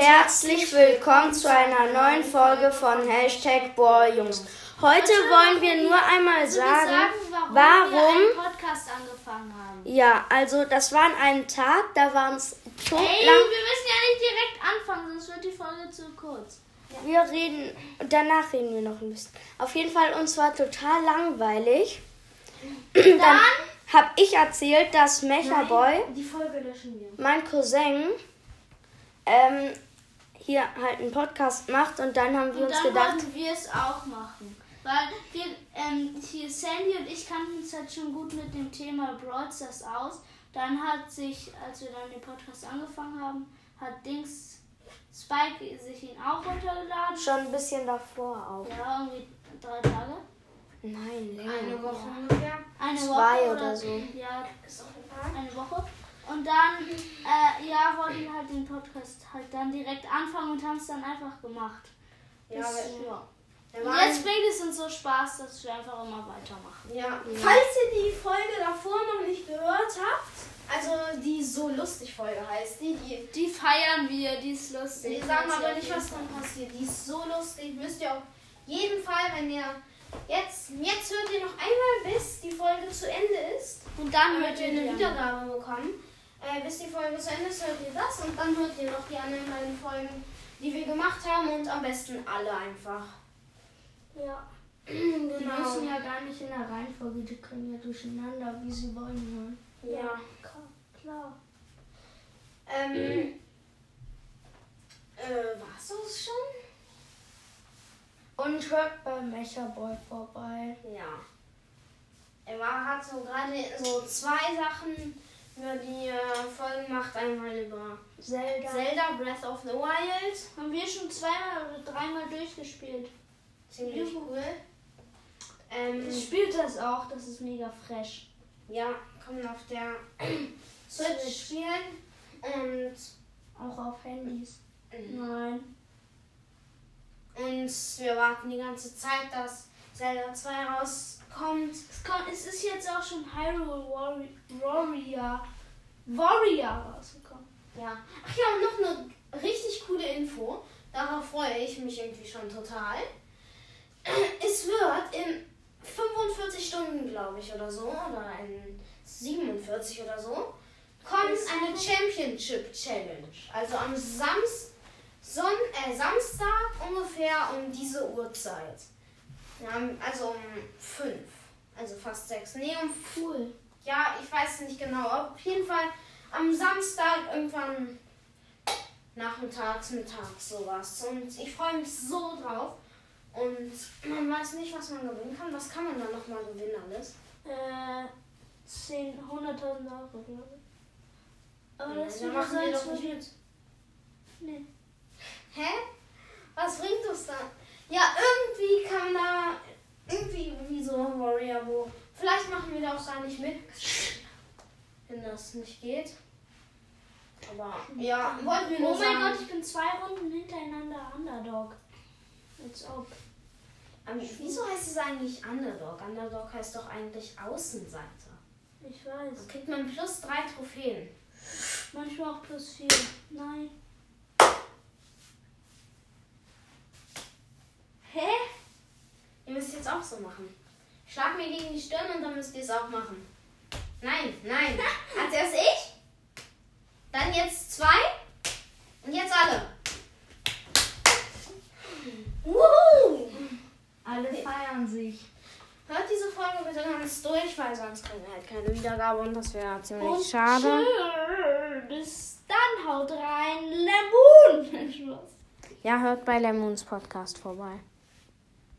herzlich willkommen zu einer neuen Folge von Hashtag Bohrjungs. Heute wollen wir nur einmal sagen, warum, wir einen Podcast angefangen haben. Ja, also das war an einem Tag, da waren es so Ey, wir müssen ja nicht direkt anfangen, sonst wird die Folge zu kurz. Wir reden, danach reden wir noch ein bisschen. Auf jeden Fall, uns war total langweilig. Dann habe ich erzählt, dass löschen wir. mein Cousin, ähm, hier halt einen Podcast macht und dann haben wir Und uns dann gedacht, wollten wir es auch machen. Weil wir, ähm, hier Sandy und ich kannten uns halt schon gut mit dem Thema Brawl Stars aus. Dann hat sich, als wir dann den Podcast angefangen haben, hat Dings Spike sich ihn auch runtergeladen. schon ein bisschen davor auch. Ja, irgendwie drei Tage. Nein, länger. Eine Woche ungefähr. Eine Zwei Woche oder so. Ja, Ist auch egal. eine Woche. Und dann, äh, ja, wollten wir halt den Podcast halt dann direkt anfangen und haben es dann einfach gemacht. Ja, Das- wir- ja. wir Und jetzt bringt es uns so Spaß, dass wir einfach immer weitermachen. Ja. Falls ihr die Folge davor noch nicht gehört habt, also die so lustig Folge heißt die, die, Die feiern wir, die ist lustig. die sagen aber nicht, was dann passiert. Die ist so lustig, müsst ihr auf jeden Fall, wenn ihr jetzt, jetzt hört ihr noch einmal, bis die Folge zu Ende ist, Und dann damit wir ihr eine. Wiedergabe bekommen. Äh, bis die Folge zu Ende ist, hört ihr das und dann hört ihr noch die anderen beiden Folgen, die wir gemacht haben und am besten alle einfach. Ja. Genau. Die müssen ja gar nicht in der Reihenfolge, die können ja durcheinander, wie sie wollen hören. Ja. Klar. Ähm, äh, war's das schon? Und hört bei Mechaboy vorbei. Ja. Er hat so gerade so zwei Sachen über die äh, Folgen gemacht. Einmal über Zelda. Zelda Breath of the Wild. Haben wir schon zweimal oder dreimal durchgespielt. Ziemlich cool. Ähm, Ich spiele das auch, das ist mega fresh. ja, kann man auf der Switch spielen. Und, Auch auf Handys. Nein. und wir warten die ganze Zeit, dass Zelda 2 rauskommt. Es, kommt, es ist jetzt auch schon Hyrule Warri- Warrior, Warrior rausgekommen. Ja. Ach ja, und noch eine richtig coole Info. Darauf freue ich mich irgendwie schon total. Es wird in 45 Stunden, glaube ich, oder so, oder in 47 oder so, kommt eine Championship Challenge. Also am Sams Son äh, Samstag ungefähr um diese Uhrzeit. Ja, also um 5. Also fast 6. Nee, um Cool. ja, ich weiß nicht genau. Auf jeden Fall am Samstag irgendwann nachmittags, mittags sowas. Und ich freue mich so drauf. Und man weiß nicht, was man gewinnen kann. Was kann man da nochmal gewinnen alles? Äh, 10, 100.000 Euro, glaube ich. Aber Ja, das wird machen wir doch nicht mit. Nee. Hä? Was bringt das dann? Ja, irgendwie kann da irgendwie wie so Warrior wo. Vielleicht machen wir da auch gar nicht mit. Wenn das nicht geht. Aber ja, wollten wir nur Oh mein sagen. Gott, ich bin zwei Runden hintereinander Underdog. Als ob. Ähm, wieso heißt es eigentlich Underdog? Underdog heißt doch eigentlich Außenseiter. Ich weiß. Dann kriegt man plus drei Trophäen. Manchmal auch plus 4. Nein. Hä? Ihr müsst jetzt auch so machen. Schlag mir gegen die Stirn und dann müsst ihr es auch machen. Nein, nein. Als erst ich, dann jetzt zwei und jetzt alle. Wuhu! Alle feiern sich. Hört diese Folge bitte ganz durch, weil sonst kriegen wir halt keine Wiedergabe und das wäre ziemlich Und schade. tschö. Bis dann, haut rein. Lemon. Schluss. Ja, hört bei Lemons Podcast vorbei.